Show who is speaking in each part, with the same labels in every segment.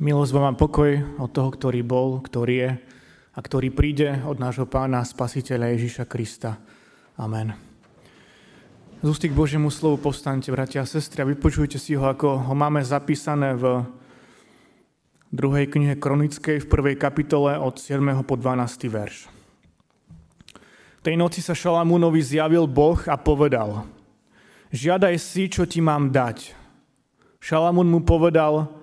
Speaker 1: Milosť vám pokoj od toho, ktorý bol, ktorý je a ktorý príde od nášho pána spasiteľa Ježiša Krista. Amen. Z ústy k Božiemu slovu povstaňte, bratia a sestry, a vypočujte si ho, ako ho máme zapísané v druhej knihe Kronickej v prvej kapitole od 7. po 12. verš. Tej noci sa Šalamúnovi zjavil Boh a povedal Žiadaj si, čo ti mám dať. Šalamún mu povedal,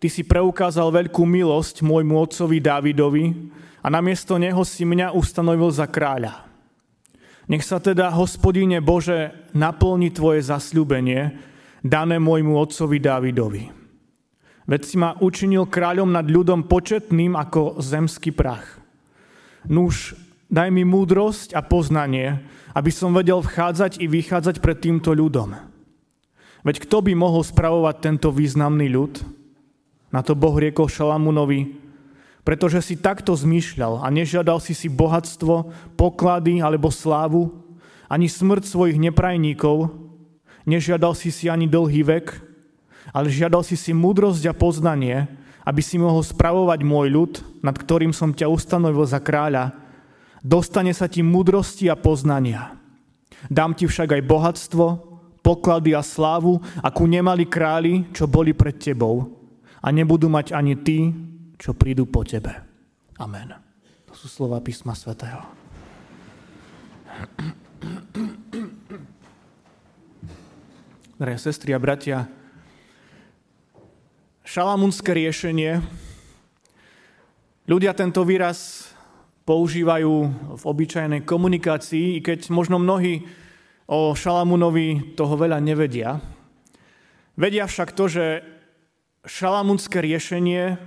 Speaker 1: Ty si preukázal veľkú milosť môjmu otcovi Dávidovi a namiesto neho si mňa ustanovil za kráľa. Nech sa teda, hospodine Bože, naplni tvoje zasľúbenie, dané môjmu otcovi Dávidovi. Veď si ma učinil kráľom nad ľudom početným ako zemský prach. Nuž, daj mi múdrosť a poznanie, aby som vedel vchádzať i vychádzať pred týmto ľudom. Veď kto by mohol spravovať tento významný ľud? Na to Boh riekol Šalamúnovi, pretože si takto zmýšľal a nežiadal si si bohatstvo, poklady alebo slávu, ani smrť svojich neprajníkov, nežiadal si si ani dlhý vek, ale žiadal si si múdrosť a poznanie, aby si mohol spravovať môj ľud, nad ktorým som ťa ustanovil za kráľa, dostane sa ti múdrosti a poznania. Dám ti však aj bohatstvo, poklady a slávu, akú nemali králi, čo boli pred tebou a nebudú mať ani tí, čo prídu po tebe. Amen. To sú slova písma svätého. Drahé sestry a bratia, šalamúnske riešenie, ľudia tento výraz používajú v obyčajnej komunikácii, i keď možno mnohí o Šalamúnovi toho veľa nevedia. Vedia však to, že šalamúnske riešenie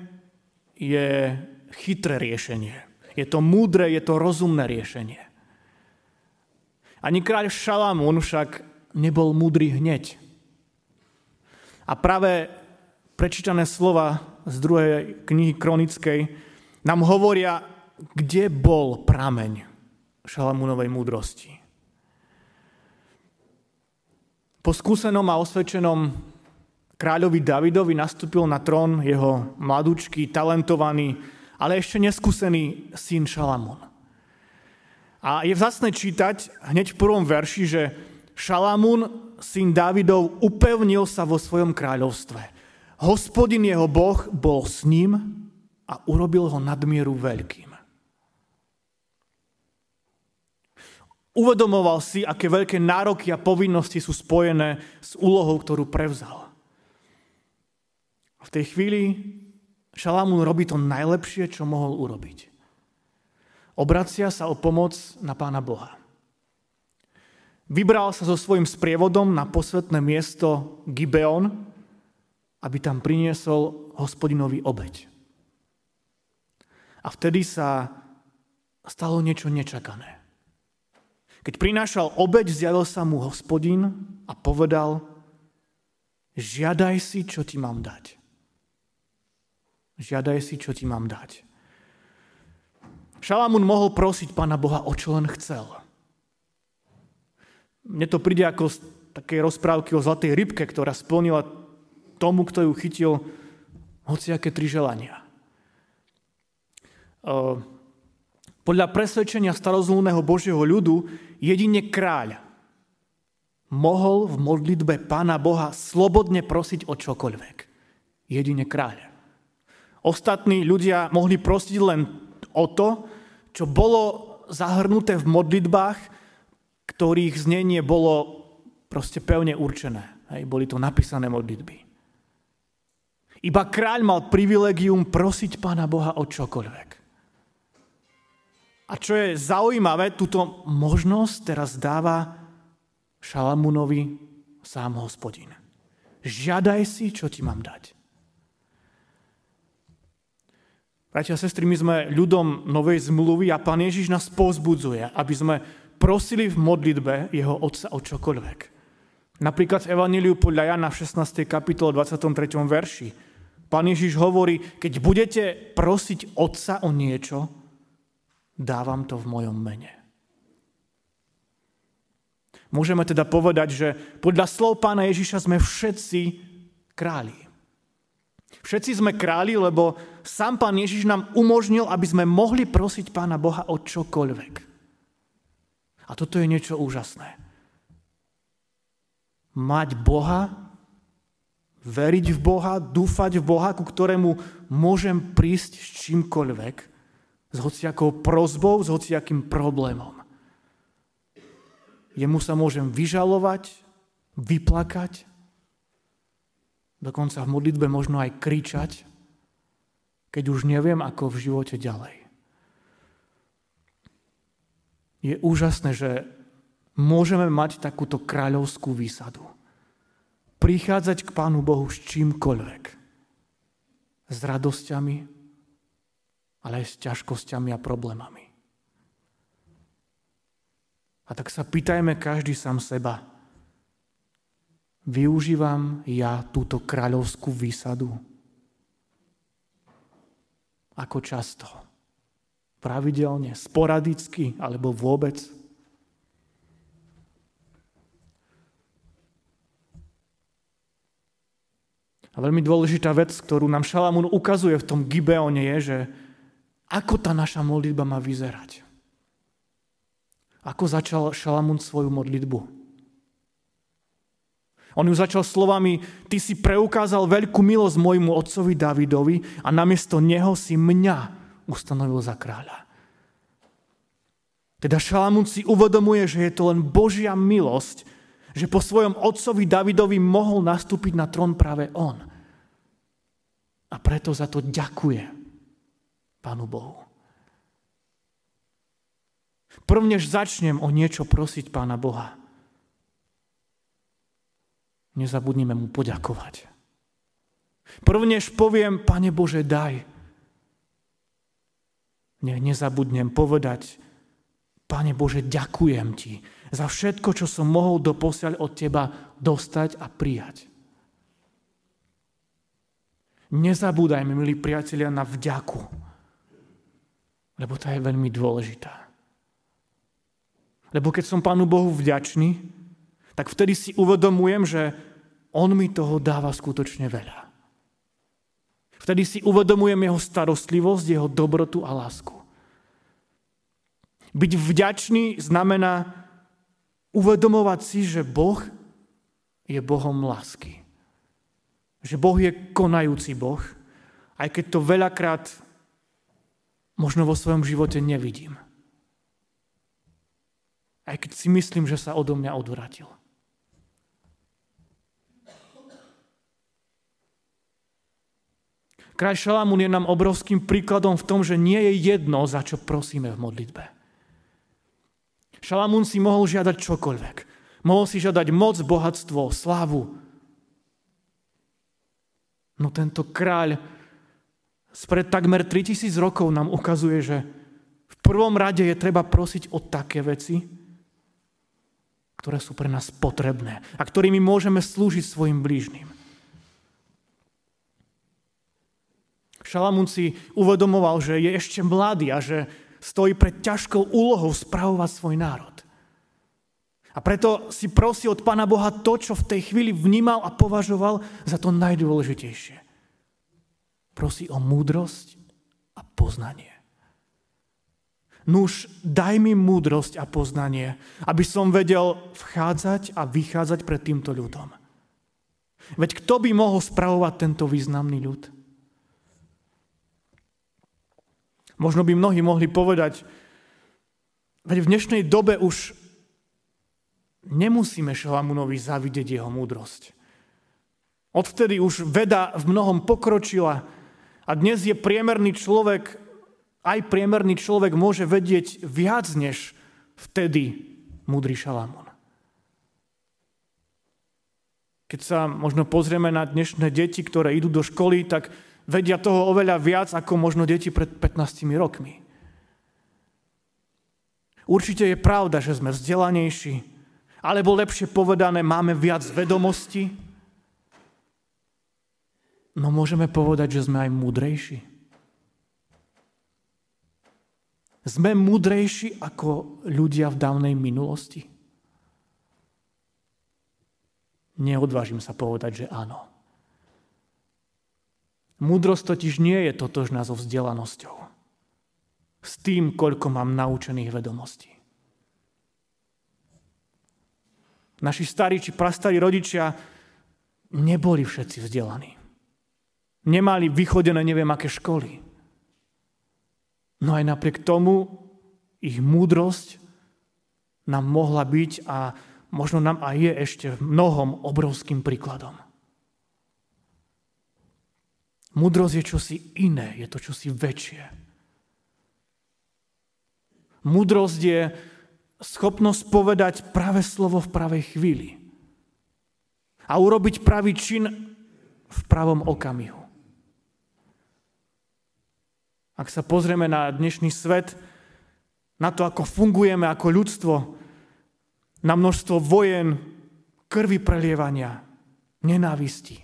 Speaker 1: je chytré riešenie. Je to múdre, je to rozumné riešenie. Ani kráľ Šalamún však nebol múdry hneď. A práve prečítané slova z druhej knihy kronickej nám hovoria, kde bol prameň Šalamúnovej múdrosti. Po skúsenom a osvedčenom kráľovi Davidovi nastúpil na trón jeho mladúčky, talentovaný, ale ešte neskúsený syn Šalamún. A je vzácne čítať hneď v prvom verši, že Šalamún, syn Davidov, upevnil sa vo svojom kráľovstve. Hospodin jeho boh bol s ním a urobil ho nadmieru veľkým. Uvedomoval si, aké veľké nároky a povinnosti sú spojené s úlohou, ktorú prevzal. V tej chvíli Šalamún robí to najlepšie, čo mohol urobiť. Obracia sa o pomoc na pána Boha. Vybral sa so svojím sprievodom na posvetné miesto Gibeon, aby tam priniesol hospodinový obeď. A vtedy sa stalo niečo nečakané. Keď prinášal obeď, zjavil sa mu hospodin a povedal, žiadaj si, čo ti mám dať. Žiadaj si, čo ti mám dať. Šalamún mohol prosiť pána Boha, o čo len chcel. Mne to príde ako z takej rozprávky o zlatej rybke, ktorá splnila tomu, kto ju chytil, hociaké tri želania. Podľa presvedčenia starozumného Božieho ľudu jedine kráľ mohol v modlitbe Pána Boha slobodne prosiť o čokoľvek. Jedine kráľ. Ostatní ľudia mohli prosiť len o to, čo bolo zahrnuté v modlitbách, ktorých znenie bolo proste pevne určené. Hej, boli to napísané modlitby. Iba kráľ mal privilegium prosiť Pána Boha o čokoľvek. A čo je zaujímavé, túto možnosť teraz dáva Šalamúnovi sám hospodin. Žiadaj si, čo ti mám dať. Bratia a sestry, my sme ľudom novej zmluvy a Pán Ježiš nás pozbudzuje, aby sme prosili v modlitbe jeho Otca o čokoľvek. Napríklad v Evangeliu podľa Jana v 16. kapitole 23. verši. Pán Ježiš hovorí, keď budete prosiť Otca o niečo, dávam to v mojom mene. Môžeme teda povedať, že podľa slov pána Ježiša sme všetci králi. Všetci sme králi, lebo sám pán Ježiš nám umožnil, aby sme mohli prosiť pána Boha o čokoľvek. A toto je niečo úžasné. Mať Boha, veriť v Boha, dúfať v Boha, ku ktorému môžem prísť s čímkoľvek, s hociakou prozbou, s hociakým problémom. Jemu sa môžem vyžalovať, vyplakať, dokonca v modlitbe možno aj kričať, keď už neviem, ako v živote ďalej. Je úžasné, že môžeme mať takúto kráľovskú výsadu. Prichádzať k Pánu Bohu s čímkoľvek. S radosťami, ale aj s ťažkosťami a problémami. A tak sa pýtajme každý sám seba, Využívam ja túto kráľovskú výsadu? Ako často? Pravidelne, sporadicky alebo vôbec? A veľmi dôležitá vec, ktorú nám Šalamún ukazuje v tom Gibeone je, že ako tá naša modlitba má vyzerať. Ako začal Šalamún svoju modlitbu? On ju začal slovami, ty si preukázal veľkú milosť môjmu otcovi Davidovi a namiesto neho si mňa ustanovil za kráľa. Teda Šalamún si uvedomuje, že je to len Božia milosť, že po svojom otcovi Davidovi mohol nastúpiť na trón práve on. A preto za to ďakuje Pánu Bohu. Prvnež začnem o niečo prosiť Pána Boha, nezabudnime mu poďakovať. Prvnež poviem, Pane Bože, daj. Nech nezabudnem povedať, Pane Bože, ďakujem Ti za všetko, čo som mohol doposiaľ od Teba dostať a prijať. Nezabúdajme, milí priatelia, na vďaku, lebo to je veľmi dôležitá. Lebo keď som Pánu Bohu vďačný, tak vtedy si uvedomujem, že on mi toho dáva skutočne veľa. Vtedy si uvedomujem jeho starostlivosť, jeho dobrotu a lásku. Byť vďačný znamená uvedomovať si, že Boh je Bohom lásky. Že Boh je konajúci Boh, aj keď to veľakrát možno vo svojom živote nevidím. Aj keď si myslím, že sa odo mňa odvratil. Kraj Šalamún je nám obrovským príkladom v tom, že nie je jedno, za čo prosíme v modlitbe. Šalamún si mohol žiadať čokoľvek. Mohol si žiadať moc, bohatstvo, slávu. No tento kráľ spred takmer 3000 rokov nám ukazuje, že v prvom rade je treba prosiť o také veci, ktoré sú pre nás potrebné a ktorými môžeme slúžiť svojim blížnym. Šalamún si uvedomoval, že je ešte mladý a že stojí pred ťažkou úlohou spravovať svoj národ. A preto si prosil od Pána Boha to, čo v tej chvíli vnímal a považoval za to najdôležitejšie. Prosí o múdrosť a poznanie. Nuž, daj mi múdrosť a poznanie, aby som vedel vchádzať a vychádzať pred týmto ľudom. Veď kto by mohol spravovať tento významný ľud? Možno by mnohí mohli povedať, veď v dnešnej dobe už nemusíme Šalamunovi zavidieť jeho múdrosť. Odvtedy už veda v mnohom pokročila a dnes je priemerný človek, aj priemerný človek môže vedieť viac než vtedy múdry Šalamún. Keď sa možno pozrieme na dnešné deti, ktoré idú do školy, tak vedia toho oveľa viac ako možno deti pred 15 rokmi. Určite je pravda, že sme vzdelanejší, alebo lepšie povedané, máme viac vedomostí, no môžeme povedať, že sme aj múdrejší. Sme múdrejší ako ľudia v dávnej minulosti? Neodvážim sa povedať, že áno. Múdrosť totiž nie je totožná so vzdelanosťou. S tým, koľko mám naučených vedomostí. Naši starí či prastarí rodičia neboli všetci vzdelaní. Nemali vychodené neviem aké školy. No aj napriek tomu ich múdrosť nám mohla byť a možno nám aj je ešte v mnohom obrovským príkladom. Múdrosť je čosi iné, je to čosi väčšie. Múdrosť je schopnosť povedať práve slovo v pravej chvíli a urobiť pravý čin v pravom okamihu. Ak sa pozrieme na dnešný svet, na to, ako fungujeme ako ľudstvo, na množstvo vojen, krvi prelievania, nenávisti,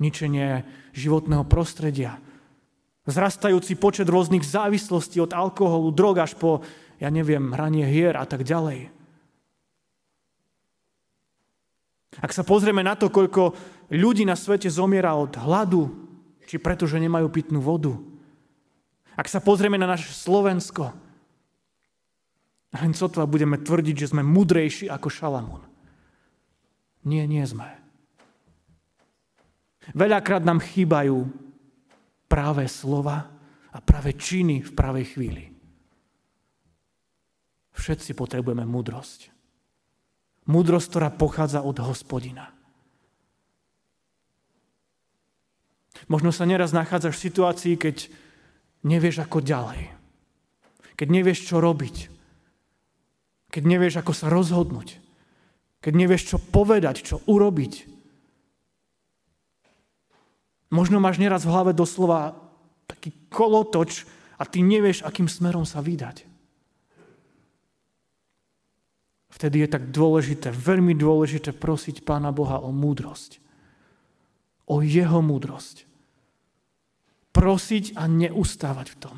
Speaker 1: ničenie životného prostredia, zrastajúci počet rôznych závislostí od alkoholu, drog až po, ja neviem, hranie hier a tak ďalej. Ak sa pozrieme na to, koľko ľudí na svete zomiera od hladu, či preto, že nemajú pitnú vodu. Ak sa pozrieme na naše Slovensko, len sotva budeme tvrdiť, že sme mudrejší ako Šalamún. Nie, nie sme. Veľakrát nám chýbajú práve slova a práve činy v pravej chvíli. Všetci potrebujeme múdrosť. Múdrosť, ktorá pochádza od hospodina. Možno sa neraz nachádzaš v situácii, keď nevieš ako ďalej. Keď nevieš, čo robiť keď nevieš, ako sa rozhodnúť, keď nevieš, čo povedať, čo urobiť. Možno máš neraz v hlave doslova taký kolotoč a ty nevieš, akým smerom sa vydať. Vtedy je tak dôležité, veľmi dôležité prosiť Pána Boha o múdrosť. O Jeho múdrosť. Prosiť a neustávať v tom.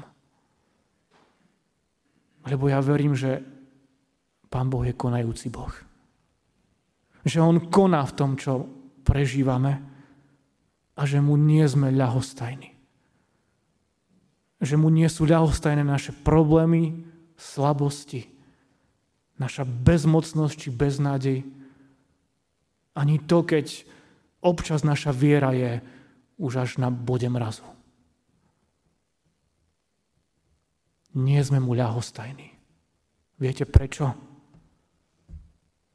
Speaker 1: Lebo ja verím, že Pán Boh je konajúci Boh. Že On koná v tom, čo prežívame a že mu nie sme ľahostajní. Že mu nie sú ľahostajné naše problémy, slabosti, naša bezmocnosť či beznádej. Ani to, keď občas naša viera je už až na bode mrazu. Nie sme mu ľahostajní. Viete prečo?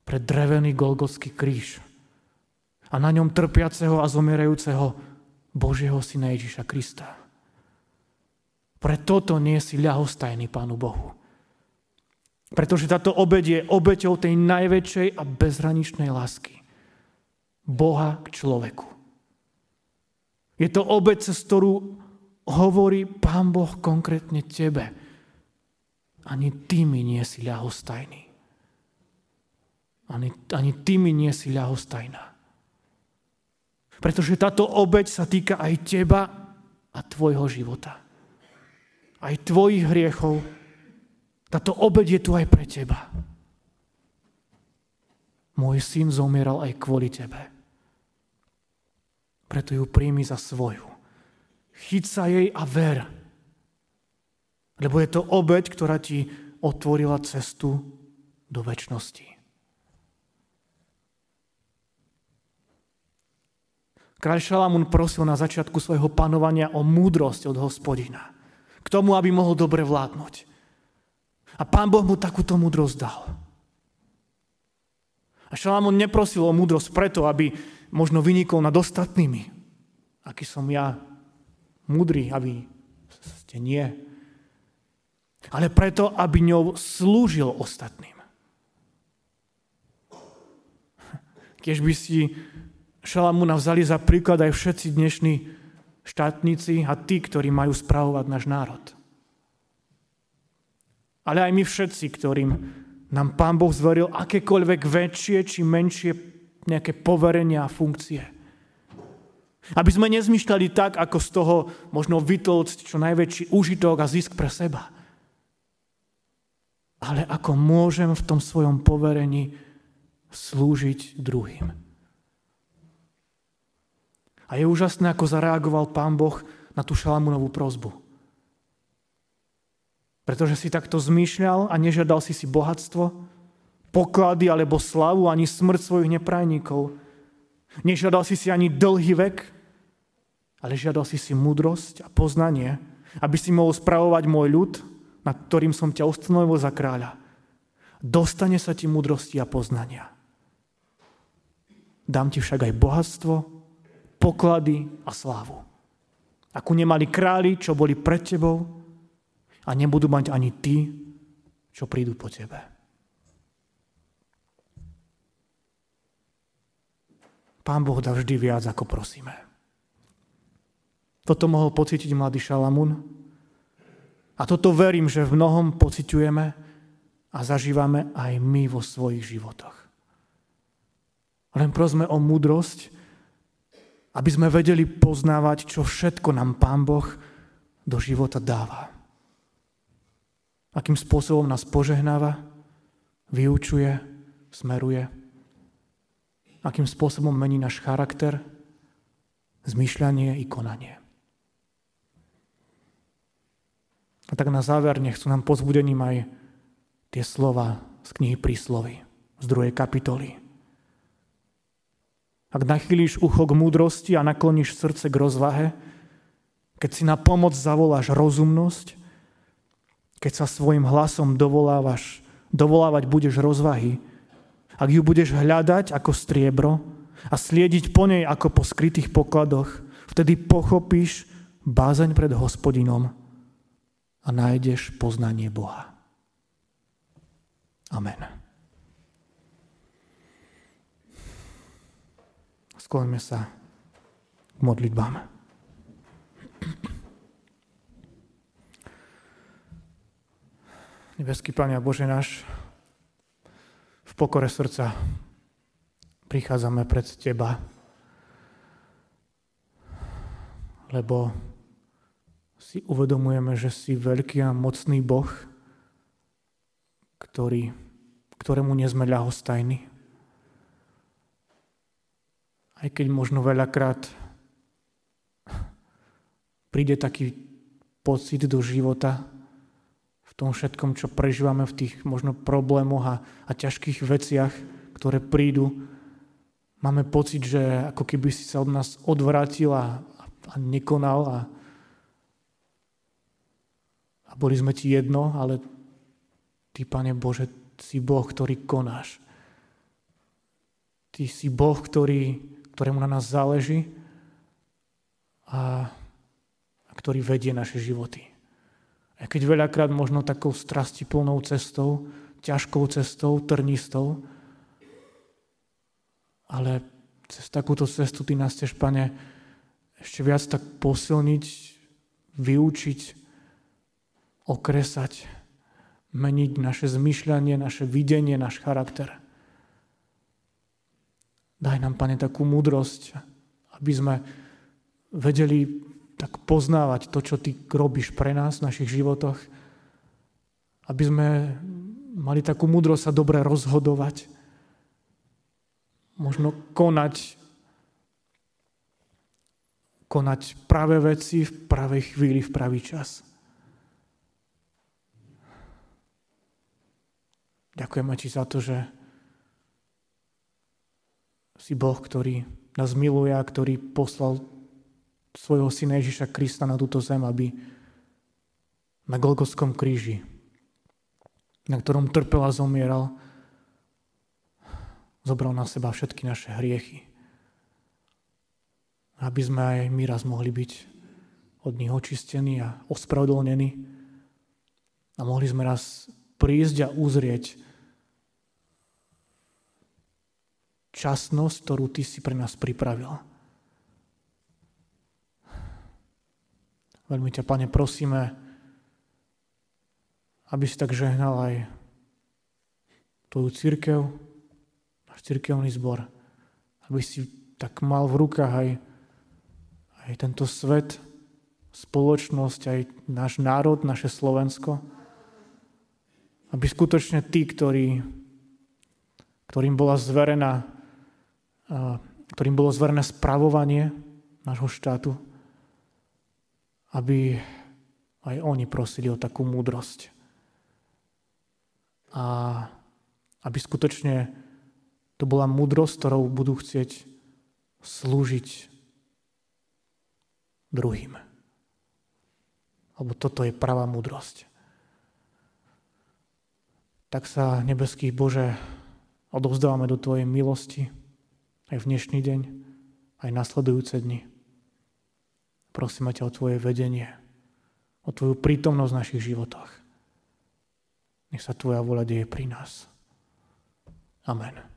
Speaker 1: pre drevený Golgotský kríž a na ňom trpiaceho a zomierajúceho Božieho Syna Ježiša Krista. Pre toto nie si ľahostajný Pánu Bohu. Pretože táto obed je obeťou tej najväčšej a bezhraničnej lásky. Boha k človeku. Je to obeď, cez ktorú hovorí Pán Boh konkrétne tebe. Ani ty mi nie si ľahostajný. Ani, ani ty mi nie si ľahostajná. Pretože táto obeď sa týka aj teba a tvojho života. Aj tvojich hriechov. Táto obeď je tu aj pre teba. Môj syn zomieral aj kvôli tebe. Preto ju príjmi za svoju. Chyť sa jej a ver. Lebo je to obeď, ktorá ti otvorila cestu do väčšnosti. Kráľ Šalamún prosil na začiatku svojho panovania o múdrosť od hospodina. K tomu, aby mohol dobre vládnuť. A pán Boh mu takúto múdrosť dal. A Šalamún neprosil o múdrosť preto, aby možno vynikol nad ostatnými. Aký som ja múdry, aby ste nie. Ale preto, aby ňou slúžil ostatným. Keď by si Šalamúna vzali za príklad aj všetci dnešní štátnici a tí, ktorí majú spravovať náš národ. Ale aj my všetci, ktorým nám Pán Boh zveril akékoľvek väčšie či menšie nejaké poverenia a funkcie. Aby sme nezmyšľali tak, ako z toho možno vytlcť čo najväčší užitok a zisk pre seba. Ale ako môžem v tom svojom poverení slúžiť druhým. A je úžasné, ako zareagoval pán Boh na tú Šalamúnovú prozbu. Pretože si takto zmýšľal a nežiadal si si bohatstvo, poklady alebo slavu, ani smrť svojich neprajníkov. Nežiadal si si ani dlhý vek, ale žiadal si si múdrosť a poznanie, aby si mohol spravovať môj ľud, nad ktorým som ťa ustanovil za kráľa. Dostane sa ti múdrosti a poznania. Dám ti však aj bohatstvo, poklady a slávu. Ako nemali králi, čo boli pred tebou a nebudú mať ani tí, čo prídu po tebe. Pán Boh dá vždy viac, ako prosíme. Toto mohol pocítiť mladý Šalamún. A toto verím, že v mnohom pociťujeme a zažívame aj my vo svojich životoch. Len prosme o múdrosť, aby sme vedeli poznávať, čo všetko nám Pán Boh do života dáva. Akým spôsobom nás požehnáva, vyučuje, smeruje. Akým spôsobom mení náš charakter, zmýšľanie i konanie. A tak na záver nechcú nám pozbudením aj tie slova z knihy Príslovy, z druhej kapitoly. Ak nachýliš ucho k múdrosti a nakloníš srdce k rozvahe, keď si na pomoc zavoláš rozumnosť, keď sa svojim hlasom dovolávaš, dovolávať budeš rozvahy, ak ju budeš hľadať ako striebro a sliediť po nej ako po skrytých pokladoch, vtedy pochopíš bázeň pred hospodinom a nájdeš poznanie Boha. Amen. Skloňme sa k modlitbám. Nebeský Pán a Bože náš, v pokore srdca prichádzame pred Teba, lebo si uvedomujeme, že si veľký a mocný Boh, ktorý, ktorému nie sme ľahostajní. Aj keď možno veľakrát príde taký pocit do života v tom všetkom, čo prežívame v tých možno problémoch a, a ťažkých veciach, ktoré prídu. Máme pocit, že ako keby si sa od nás odvrátil a, a nekonal a, a boli sme ti jedno, ale ty, Pane Bože, si Boh, ktorý konáš. Ty si Boh, ktorý ktorému na nás záleží a, a ktorý vedie naše životy. A keď veľakrát možno takou strastiplnou cestou, ťažkou cestou, trnistou, ale cez takúto cestu ty nás chceš, Pane, ešte viac tak posilniť, vyučiť, okresať, meniť naše zmyšľanie, naše videnie, náš charakter. Daj nám, Pane, takú múdrosť, aby sme vedeli tak poznávať to, čo Ty robíš pre nás v našich životoch, aby sme mali takú múdrosť sa dobre rozhodovať, možno konať, konať práve veci v pravej chvíli, v pravý čas. Ďakujeme Ti za to, že si Boh, ktorý nás miluje a ktorý poslal svojho syna Ježiša Krista na túto zem, aby na Golgotskom kríži, na ktorom trpel a zomieral, zobral na seba všetky naše hriechy. Aby sme aj my raz mohli byť od nich očistení a ospravedlnení a mohli sme raz prísť a uzrieť časnosť, ktorú Ty si pre nás pripravil. Veľmi ťa, Pane, prosíme, aby si tak žehnal aj Tvoju církev, náš církevný zbor, aby si tak mal v rukách aj, aj tento svet, spoločnosť, aj náš národ, naše Slovensko, aby skutočne tí, ktorí, ktorým bola zverená ktorým bolo zverné spravovanie nášho štátu, aby aj oni prosili o takú múdrosť. A aby skutočne to bola múdrosť, ktorou budú chcieť slúžiť druhým. Lebo toto je pravá múdrosť. Tak sa, nebeský Bože, odovzdávame do Tvojej milosti aj v dnešný deň, aj nasledujúce dni. Prosíme ťa o Tvoje vedenie, o Tvoju prítomnosť v našich životoch. Nech sa Tvoja voľa deje pri nás. Amen.